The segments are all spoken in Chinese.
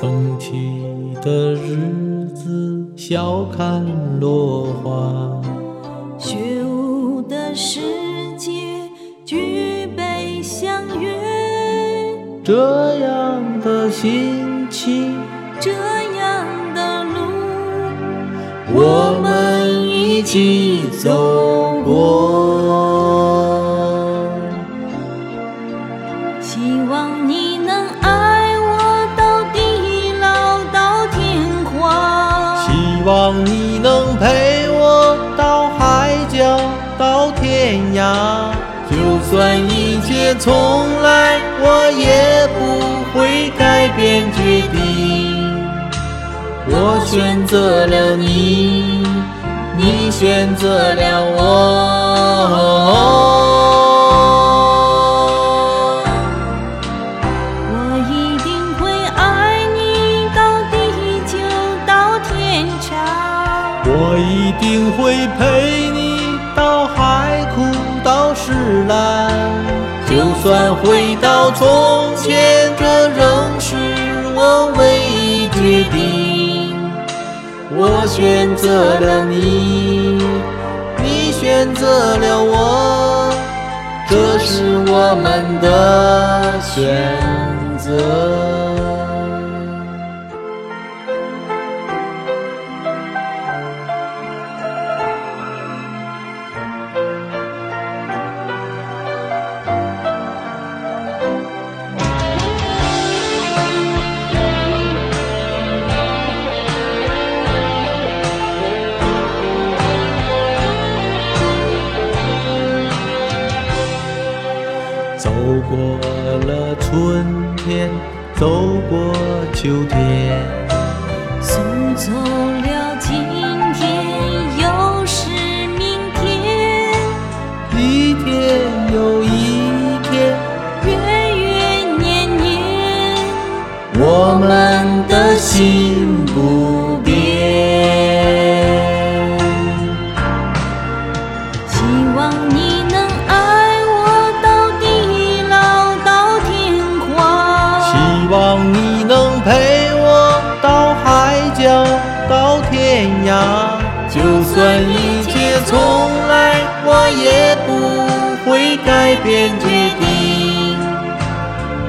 风起的日子，笑看落花。雪舞的世界，举杯相约。这样的心情，这样的路，我们一起走到天涯。就算一切重来，我也不会改变决定。我选择了你，你选择了我。我一定会爱你到地久到天长。我一定会陪你到海枯到石烂。就算回到从前，这仍是我唯一决定。我选择了你，你选择了我，这是我们的选择。走过了春天，走过秋天，送走了今天，又是明天。一天又一天，月月年年，我们的心望你能陪我到海角到天涯。就算一切重来，我也不会改变决定。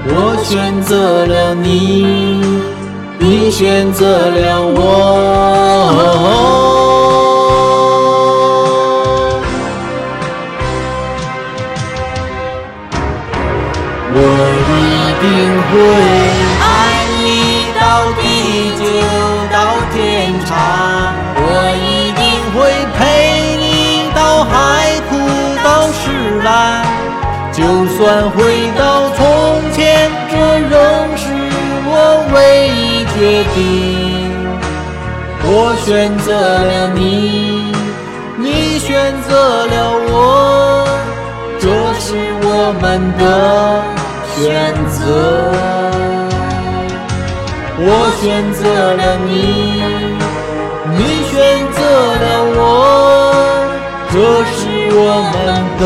我选择了你，你选择了我。我一定会就算回到从前，这仍是我唯一决定。我选择了你，你选择了我，这是我们的选择。我选择了你，你选择了我，这是我们的